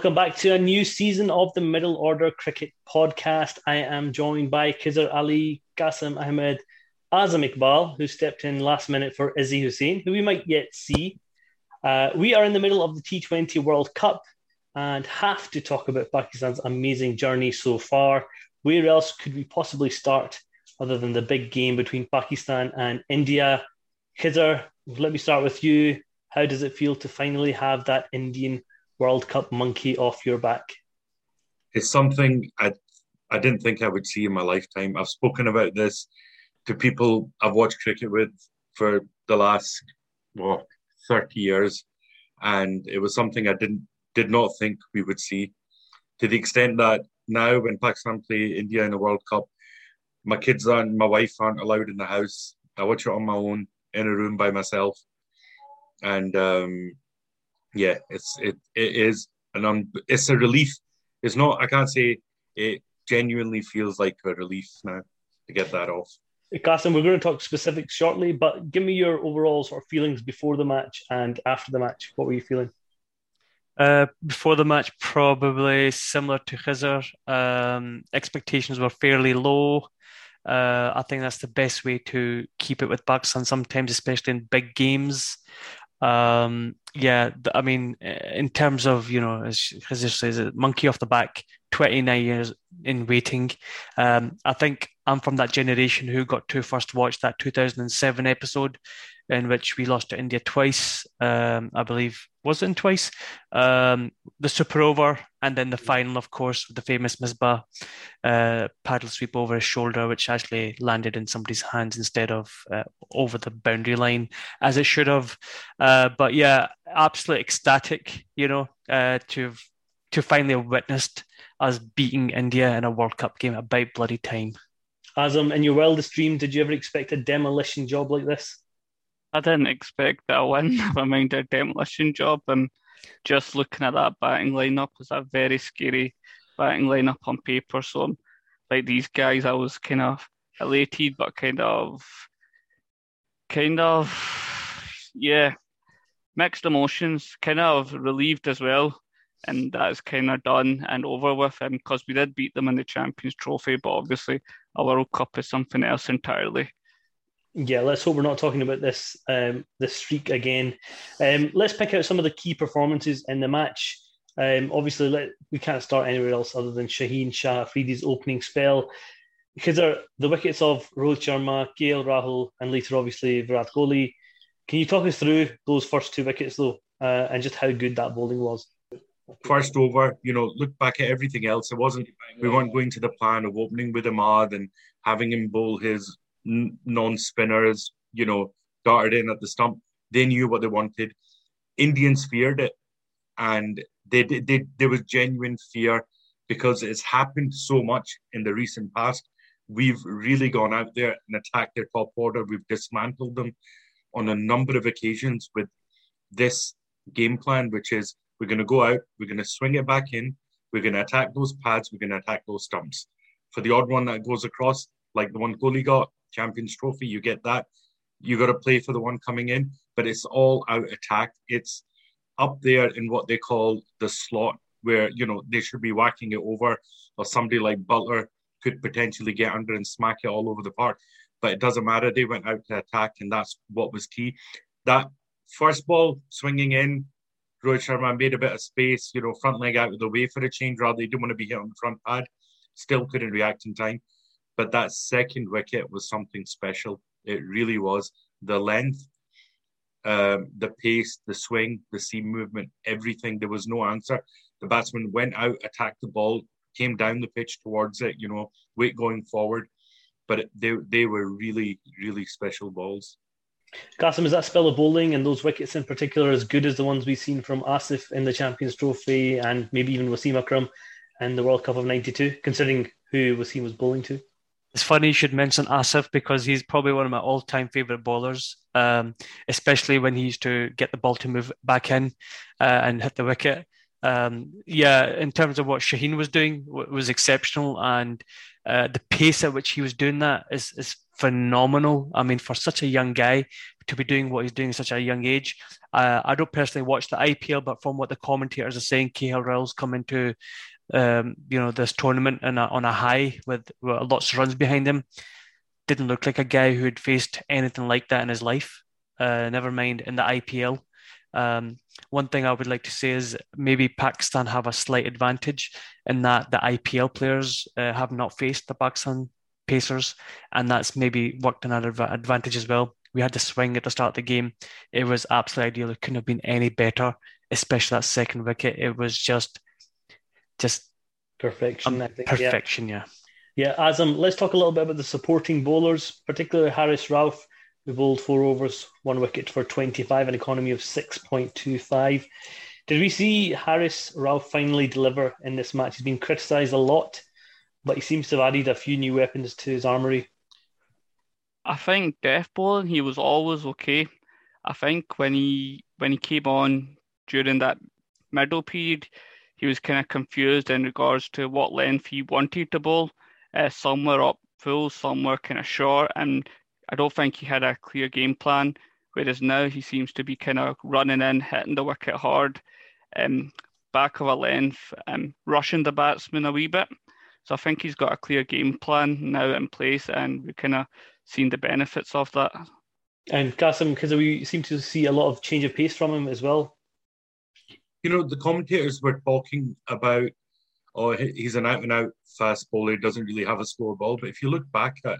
Welcome back to a new season of the Middle Order Cricket Podcast. I am joined by Khizar Ali, Qasim Ahmed, Azam Iqbal, who stepped in last minute for Izzy Hussain, who we might yet see. Uh, we are in the middle of the T20 World Cup and have to talk about Pakistan's amazing journey so far. Where else could we possibly start other than the big game between Pakistan and India? Khizar, let me start with you. How does it feel to finally have that Indian World Cup monkey off your back? It's something I I didn't think I would see in my lifetime. I've spoken about this to people I've watched cricket with for the last well, 30 years. And it was something I didn't did not think we would see. To the extent that now when Pakistan play India in the World Cup, my kids aren't, my wife aren't allowed in the house. I watch it on my own in a room by myself. And um, yeah, it's it it is an un, it's a relief. It's not I can't say it genuinely feels like a relief now to get that off. Qasim, we're going to talk specifics shortly, but give me your overall sort of feelings before the match and after the match. What were you feeling? Uh, before the match, probably similar to Khizar. Um, expectations were fairly low. Uh, I think that's the best way to keep it with Pakistan sometimes, especially in big games. Um, yeah, I mean, in terms of, you know, as Khizar says, monkey off the back, 29 years in waiting. Um, I think I'm from that generation who got to first watch that 2007 episode in which we lost to India twice. Um, I believe was it in twice? Um, the super over, and then the final, of course, with the famous Misbah uh, paddle sweep over his shoulder, which actually landed in somebody's hands instead of uh, over the boundary line as it should have. Uh, but yeah, absolutely ecstatic, you know, uh, to to finally have witnessed us beating India in a World Cup game about bloody time. Azam, um, in your wildest dream, did you ever expect a demolition job like this? I didn't expect that win, never mind a demolition job. And just looking at that batting lineup is a very scary batting lineup on paper. So, like these guys, I was kind of elated, but kind of, kind of, yeah, mixed emotions. Kind of relieved as well, and that's kind of done and over with. And because we did beat them in the Champions Trophy, but obviously a World Cup is something else entirely. Yeah, let's hope we're not talking about this um, this streak again. Um, let's pick out some of the key performances in the match. Um, obviously, let, we can't start anywhere else other than Shaheen Shah Afridi's opening spell because the wickets of Rohit Sharma, KL Rahul, and later obviously Virat Kohli. Can you talk us through those first two wickets though, uh, and just how good that bowling was? First over, you know, look back at everything else. It wasn't we weren't going to the plan of opening with Imad and having him bowl his non-spinners, you know, darted in at the stump. They knew what they wanted. Indians feared it, and they, they, they there was genuine fear because it's happened so much in the recent past. We've really gone out there and attacked their top order. We've dismantled them on a number of occasions with this game plan, which is we're going to go out, we're going to swing it back in, we're going to attack those pads, we're going to attack those stumps. For the odd one that goes across, like the one Kohli got, Champions Trophy, you get that. You got to play for the one coming in, but it's all out attack. It's up there in what they call the slot, where you know they should be whacking it over, or somebody like Buttler could potentially get under and smack it all over the park. But it doesn't matter. They went out to attack, and that's what was key. That first ball swinging in, Rohit Sharma made a bit of space, you know, front leg out of the way for a change rather. They didn't want to be hit on the front pad. Still couldn't react in time. But that second wicket was something special. It really was. The length, um, the pace, the swing, the seam movement, everything. There was no answer. The batsman went out, attacked the ball, came down the pitch towards it, you know, weight going forward. But they, they were really, really special balls. Qasim, is that spell of bowling and those wickets in particular as good as the ones we've seen from Asif in the Champions Trophy and maybe even Wasim Akram in the World Cup of 92, considering who Wasim was bowling to? It's funny you should mention Asif because he's probably one of my all-time favorite bowlers, um, especially when he used to get the ball to move back in uh, and hit the wicket. Um, yeah, in terms of what Shaheen was doing, was exceptional, and uh, the pace at which he was doing that is is phenomenal. I mean, for such a young guy to be doing what he's doing at such a young age, Uh, I don't personally watch the IPL, but from what the commentators are saying, KL Rahul's coming to um, you know this tournament a, on a high with, with lots of runs behind him. Didn't look like a guy who had faced anything like that in his life. Uh, never mind in the IPL. Um, one thing I would like to say is maybe Pakistan have a slight advantage in that the IPL players uh, have not faced the Pakistan Pacers, and that's maybe worked in our advantage as well. We had the swing at the start of the game. It was absolutely ideal. It couldn't have been any better, especially that second wicket. It was just, just perfection. Um, I think perfection. Yeah. yeah. Yeah, Azam, let's talk a little bit about the supporting bowlers, particularly Haris Rauf, who bowled four overs, one wicket for 25, an economy of 6.25. Did we see Haris Rauf finally deliver in this match? He's been criticised a lot but he seems to have added a few new weapons to his armory. I think death bowling he was always okay. I think when he when he came on during that middle period, he was kind of confused in regards to what length he wanted to bowl. Uh, some were up full, some were kind of short, and I don't think he had a clear game plan. Whereas now he seems to be kind of running in, hitting the wicket hard, um, back of a length, um, rushing the batsman a wee bit. So I think he's got a clear game plan now in place, and we've kind of seen the benefits of that. And Qasim, because we seem to see a lot of change of pace from him as well. You know, the commentators were talking about, oh, he's an out and out fast bowler, doesn't really have a slower ball. But if you look back at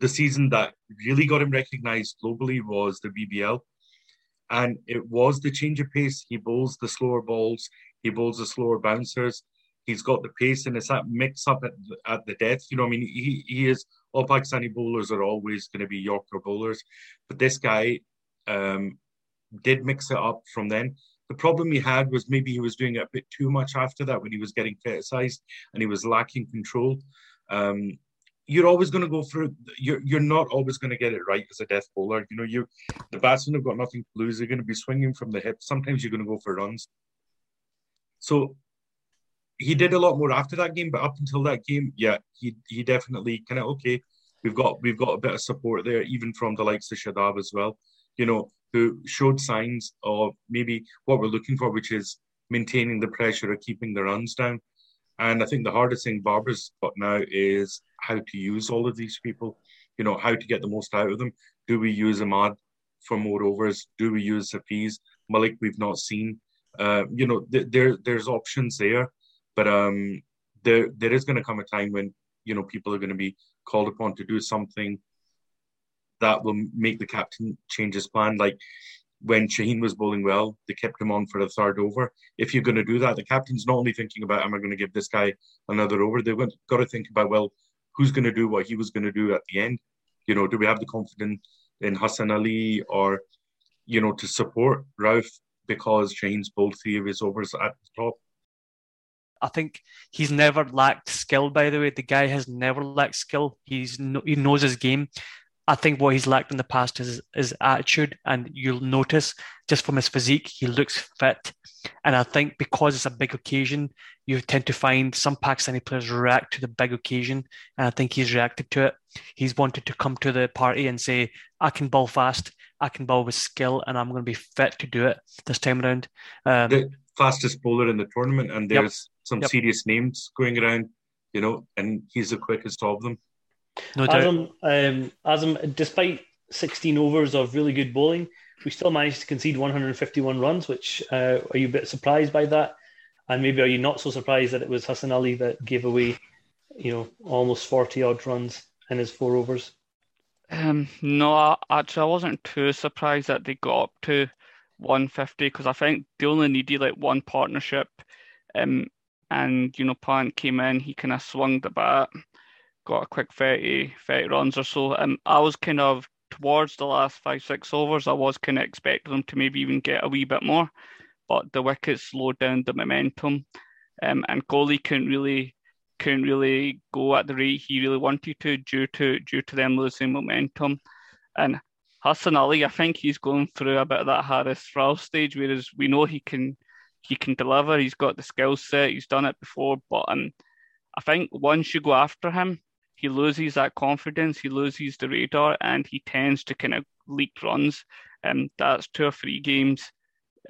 the season that really got him recognised globally was the BBL. And it was the change of pace. He bowls the slower balls, he bowls the slower bouncers, He's got the pace and it's that mix up at, at the death. You know, I mean, he, he is, all Pakistani bowlers are always going to be Yorker bowlers. But this guy um, did mix it up from then. The problem he had was maybe he was doing it a bit too much after that when he was getting criticised and he was lacking control. Um, you're always going to go through. You're you're not always going to get it right as a death bowler. You know, you the batsmen have got nothing to lose. They're going to be swinging from the hip. Sometimes you're going to go for runs. So he did a lot more after that game, but up until that game, yeah, he he definitely kind of okay. We've got we've got a bit of support there, even from the likes of Shadab as well. You know, who showed signs of maybe what we're looking for, which is maintaining the pressure or keeping the runs down. And I think the hardest thing Babar's got now is how to use all of these people. You know, how to get the most out of them. Do we use Imad for more overs? Do we use Hafiz? Malik, we've not seen. Uh, you know, th- there there's options there but um, there there is going to come a time when you know people are going to be called upon to do something that will make the captain change his plan. Like when Shaheen was bowling well, they kept him on for the third over. If you're going to do that, the captain's not only thinking about, am I going to give this guy another over? They've got to think about, well, who's going to do what he was going to do at the end? You know, do we have the confidence in Hasan Ali or, you know, to support Rauf because Shaheen's bowled three of his overs at the top? I think he's never lacked skill. By the way, the guy has never lacked skill. He's no, he knows his game. I think what he's lacked in the past is his attitude, and you'll notice just from his physique, he looks fit. And I think because it's a big occasion, you tend to find some Pakistani players react to the big occasion, and I think he's reacted to it. He's wanted to come to the party and say, "I can bowl fast, I can bowl with skill, and I'm going to be fit to do it this time around." Um, the fastest bowler in the tournament, and there's yep. some yep. serious names going around, you know, and he's the quickest of them. No doubt. Azam, um, Azam, despite 16 overs of really good bowling, we still managed to concede 151 runs, which uh, are you a bit surprised by that? And maybe are you not so surprised that it was Hasan Ali that gave away, you know, almost 40 odd runs in his four overs? Um, no, actually, I wasn't too surprised that they got up to 150 because I think they only needed like one partnership. Um, and you know, Pant came in, he kind of swung the bat got a quick 30, 30 runs or so. Um, I was kind of towards the last five, six overs, I was kind of expecting them to maybe even get a wee bit more, but the wickets slowed down the momentum. Um, and Kohli couldn't really couldn't really go at the rate he really wanted to due to due to them losing momentum. And Hasan Ali, I think he's going through a bit of that Haris Rauf stage, whereas we know he can he can deliver. He's got the skill set. He's done it before, but um, I think once you go after him, he loses that confidence, he loses the radar, and he tends to kind of leak runs. Um, that's two or three games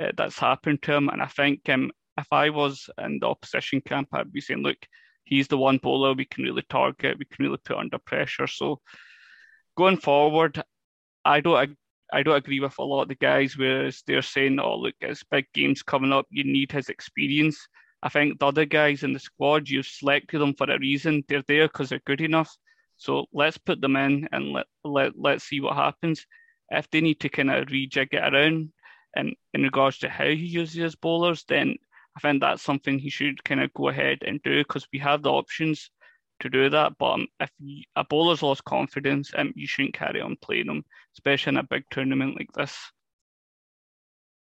uh, that's happened to him, and I think um, if I was in the opposition camp, I'd be saying, look, he's the one bowler we can really target, we can really put under pressure. So going forward, I don't I don't agree with a lot of the guys, whereas they're saying, oh, look, it's big games coming up, you need his experience. I think the other guys in the squad, you've selected them for a reason. They're there because they're good enough. So let's put them in and let, let, let's see what happens. If they need to kind of rejig it around and in regards to how he uses his bowlers, then I think that's something he should kind of go ahead and do because we have the options to do that. But um, if you, a bowler's lost confidence, um, you shouldn't carry on playing them, especially in a big tournament like this.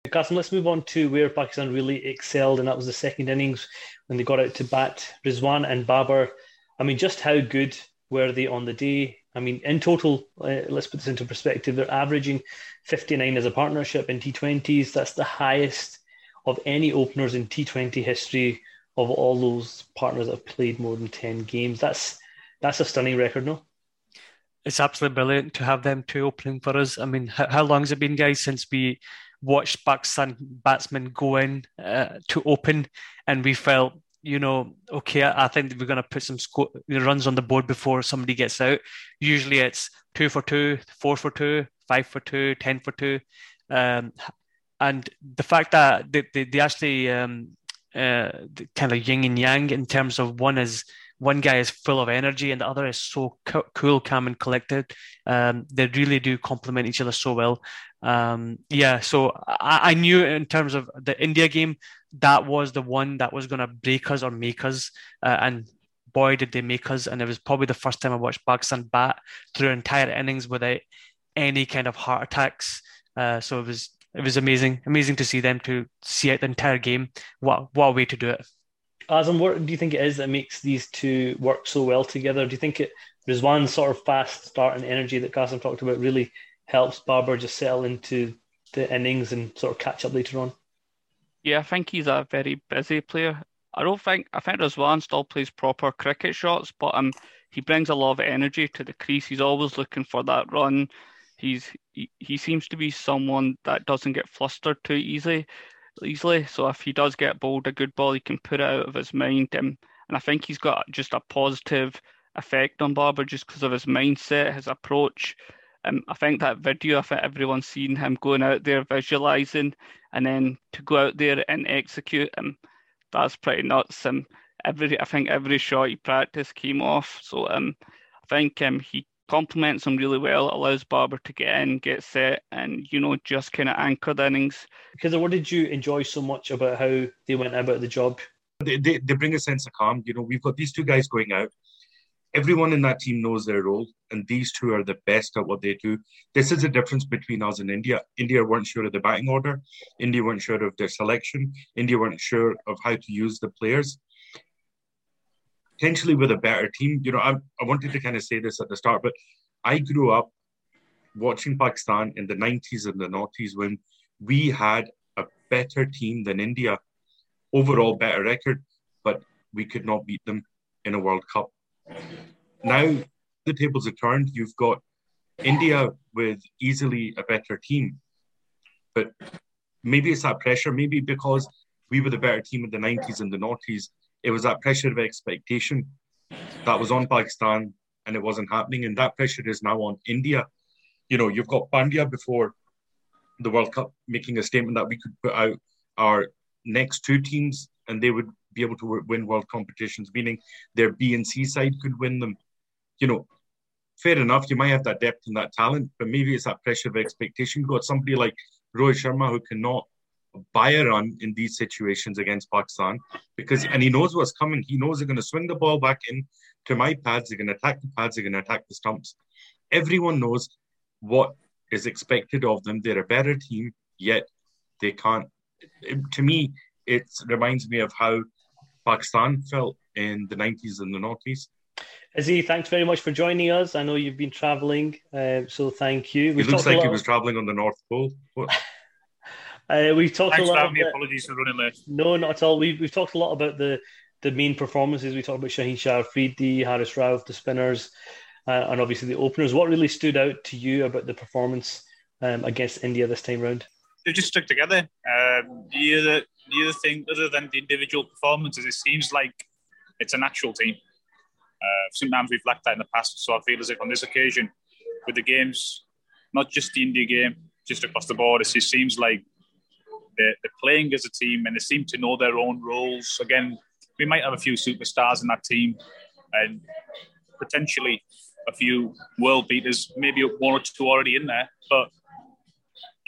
Qasim, let's move on to where Pakistan really excelled, and that was the second innings when they got out to bat. Rizwan and Babar, I mean, just how good were they on the day? I mean, in total, uh, let's put this into perspective, they're averaging 59 as a partnership in T20s. That's the highest of any openers in T20 history of all those partners that have played more than 10 games. That's that's a stunning record, no? It's absolutely brilliant to have them two opening for us. I mean, how, how long has it been, guys, since we watched Pakistan batsmen go in uh, to open and we felt, you know, okay, I think we're going to put some sco- runs on the board before somebody gets out. Usually it's two for two, four for two, five for two, ten for two. Um, and the fact that they, they, they actually um, uh, kind of yin and yang in terms of one is one guy is full of energy and the other is so co- cool, calm, and collected. Um, they really do complement each other so well. Um, yeah, so I, I, knew in terms of the India game that was the one that was going to break us or make us, uh, and boy did they make us! And it was probably the first time I watched Pakistan bat through entire innings without any kind of heart attacks. Uh, so it was it was amazing, amazing to see them to see out the entire game. What what a way to do it. Azam, what do you think it is that makes these two work so well together? Do you think it one sort of fast start and energy that Qasim talked about really helps Babar just settle into the innings and sort of catch up later on? Yeah, I think he's a very busy player. I don't think I think Rizwan still plays proper cricket shots, but um, he brings a lot of energy to the crease. He's always looking for that run he's he, he seems to be someone that doesn't get flustered too easily easily. So if he does get bowled a good ball, he can put it out of his mind. Um, and I think he's got just a positive effect on Babar just because of his mindset, his approach. Um, I think that video, I think everyone's seen him going out there visualizing, and then to go out there and execute, um, that's pretty nuts. Um, every I think every shot he practiced came off. So um, I think um, he complements him really well, It allows Babar to get in, get set, and you know just kind of anchor the innings. Because what did you enjoy so much about how they went about the job? They, they, they bring a sense of calm. You know, we've got these two guys going out. Everyone in that team knows their role, and these two are the best at what they do. This is the difference between us and India. India weren't sure of the batting order. India weren't sure of their selection. India weren't sure of how to use the players potentially with a better team. You know, I, I wanted to kind of say this at the start, but I grew up watching Pakistan in the 90s and the noughties when we had a better team than India, overall better record, but we could not beat them in a World Cup. Now the tables have turned. You've got India with easily a better team, but maybe it's that pressure. Maybe because we were the better team in the 90s and the noughties, it was that pressure of expectation that was on Pakistan and it wasn't happening. And that pressure is now on India. You know, you've got Pandya before the World Cup making a statement that we could put out our next two teams and they would be able to win world competitions, meaning their B and C side could win them. You know, fair enough, you might have that depth and that talent, but maybe it's that pressure of expectation. You've got somebody like Rohit Sharma who cannot buy a run in these situations against Pakistan because, and he knows what's coming. He knows they're going to swing the ball back in to my pads. They're going to attack the pads. They're going to attack the stumps. Everyone knows what is expected of them. They're a better team, yet they can't. To me, it reminds me of how Pakistan felt in the 90s and the noughties. Aziz, thanks very much for joining us. I know you've been traveling, uh, so thank you. We've it looks like he was traveling on the North Pole. Uh, we've talked Thanks a lot. For me. Apologies for running late. No, not at all. We've, we've talked a lot about the the main performances. We talked about Shaheen Shah Afridi, Haris Rauf, the spinners, uh, and obviously the openers. What really stood out to you about the performance um, against India this time round? They've just stuck together. Um, the other the other thing, other than the individual performances, it seems like it's an actual team. Uh, sometimes we've lacked that in the past, so I feel as if on this occasion, with the games, not just the India game, just across the board, it seems like they're, they're playing as a team and they seem to know their own roles. Again, we might have a few superstars in that team, and potentially a few world beaters, maybe one or two already in there. But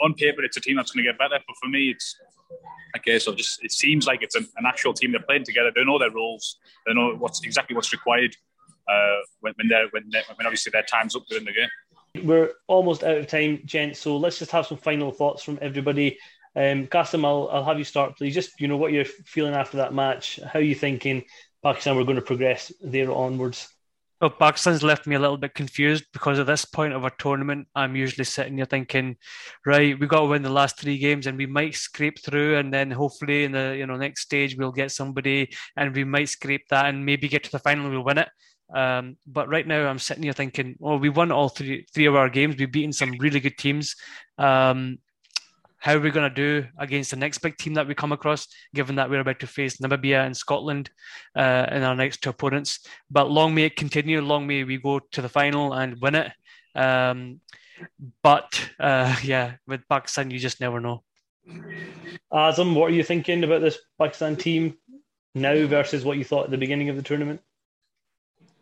on paper, it's a team that's going to get better. But for me, it's a case of just it seems like it's an, an actual team. They're playing together. They know their roles. They know what's exactly what's required uh, when, when they're when, they're, when obviously their time's up within the game. We're almost out of time, gents. So let's just have some final thoughts from everybody. Um, Qasim, I'll, I'll have you start, please. Just you know what you're feeling after that match. How are you thinking Pakistan were going to progress there onwards? Well, Pakistan's left me a little bit confused because at this point of our tournament, I'm usually sitting here thinking, right, we've got to win the last three games, and we might scrape through, and then hopefully in the you know next stage we'll get somebody, and we might scrape that, and maybe get to the final, and we'll win it. Um, but right now, I'm sitting here thinking, well, we won all three three of our games. We've beaten some really good teams. Um, how are we going to do against the next big team that we come across, given that we're about to face Namibia and Scotland uh, in our next two opponents. But long may it continue, long may we go to the final and win it. Um, but uh, yeah, with Pakistan, you just never know. Azam, what are you thinking about this Pakistan team now versus what you thought at the beginning of the tournament?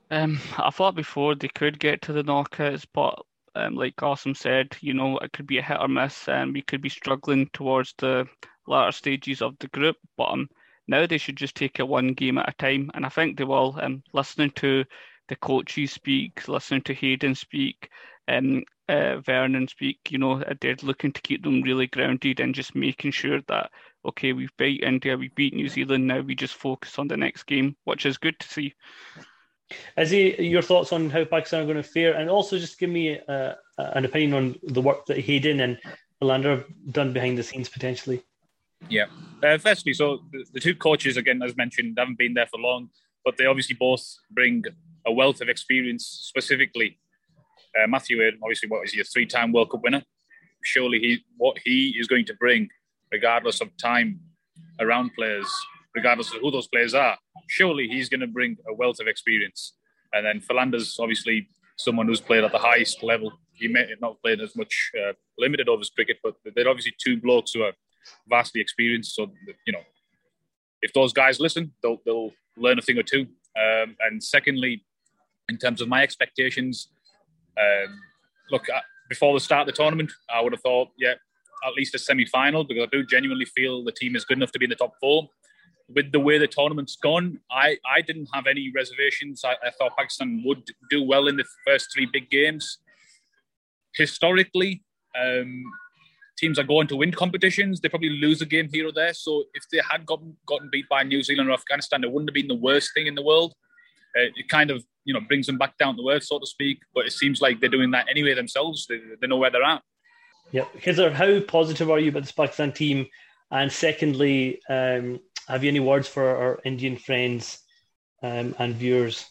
Um, I thought before they could get to the knockouts, but um, like Qasim said, you know, it could be a hit or miss, and we could be struggling towards the latter stages of the group. But um, now they should just take it one game at a time, and I think they will. Um, listening to the coaches speak, listening to Hayden speak, um, uh, Vernon speak, you know, they're looking to keep them really grounded and just making sure that okay, we've beat India, we beat New Zealand, now we just focus on the next game, which is good to see. Izzy, your thoughts on how Pakistan are going to fare, and also just give me uh, an opinion on the work that Hayden and Philander have done behind the scenes potentially. Yeah. Uh, firstly, so the, two coaches, again, as mentioned, haven't been there for long, but they obviously both bring a wealth of experience. Specifically, uh, Matthew, obviously, what is he a three-time World Cup winner? Surely, he what he is going to bring, regardless of time around players, regardless of who those players are, surely he's going to bring a wealth of experience. And then Philander's obviously someone who's played at the highest level. He may not have played as much uh, limited overs cricket, but they're obviously two blokes who are vastly experienced. So you know, if those guys listen, they'll they'll learn a thing or two. Um, and secondly, in terms of my expectations, um, look before the start of the tournament, I would have thought, yeah, at least a semi-final because I do genuinely feel the team is good enough to be in the top four with the way the tournament's gone, I, I didn't have any reservations. I, I, thought Pakistan would do well in the first three big games. Historically, um, teams are going to win competitions. They probably lose a game here or there. So if they had gotten, gotten beat by New Zealand or Afghanistan, it wouldn't have been the worst thing in the world. Uh, it kind of you know brings them back down to earth, so to speak. But it seems like they're doing that anyway themselves. They, they know where they're at. Yeah, Khizar, how positive are you about this Pakistan team? And secondly, um, have you any words for our Indian friends um, and viewers?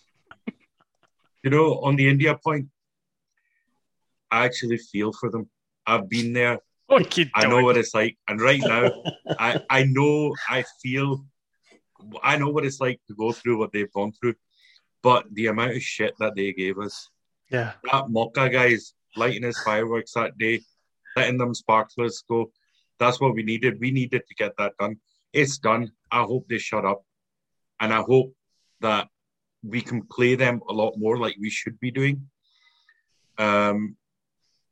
You know, on the India point, I actually feel for them. I've been there. I know what it's like. And right now, I, I know, I feel, I know what it's like to go through what they've gone through. But the amount of shit that they gave us. Yeah. That Mauka guys lighting his fireworks that day, letting them sparklers go. That's what we needed. We needed to get that done it's done. I hope they shut up. And I hope that we can play them a lot more like we should be doing. Um,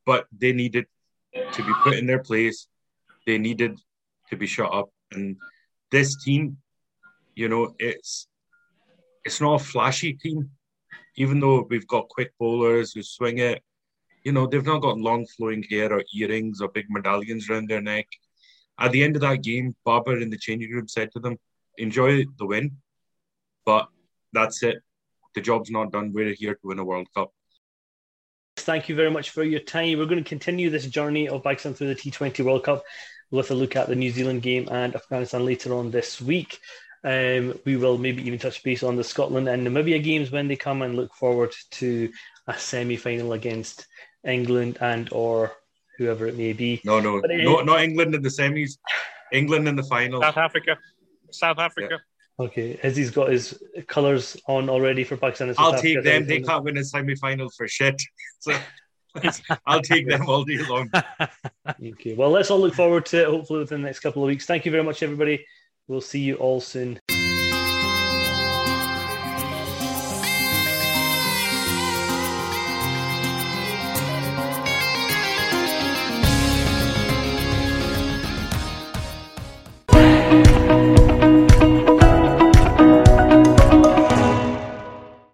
but they needed to be put in their place. They needed to be shut up. And this team, you know, it's it's not a flashy team. Even though we've got quick bowlers who swing it, you know, they've not got long flowing hair or earrings or big medallions around their neck. At the end of that game, Babar in the changing room said to them, enjoy the win, but that's it. The job's not done. We're here to win a World Cup. Thank you very much for your time. We're going to continue this journey of Pakistan through the T20 World Cup with a look at the New Zealand game and Afghanistan later on this week. Um, we will maybe even touch base on the Scotland and Namibia games when they come and look forward to a semi final against England and or whoever it may be. No, no, But it- no, uh, not England in the semis. England in the final. South Africa. South Africa. Okay, Izzy's got his colours on already for Pakistan. and I'll Africa take them. They can't win a semi-final for shit. So I'll take them all day long. Okay, well, let's all look forward to it hopefully within the next couple of weeks. Thank you very much, everybody. We'll see you all soon.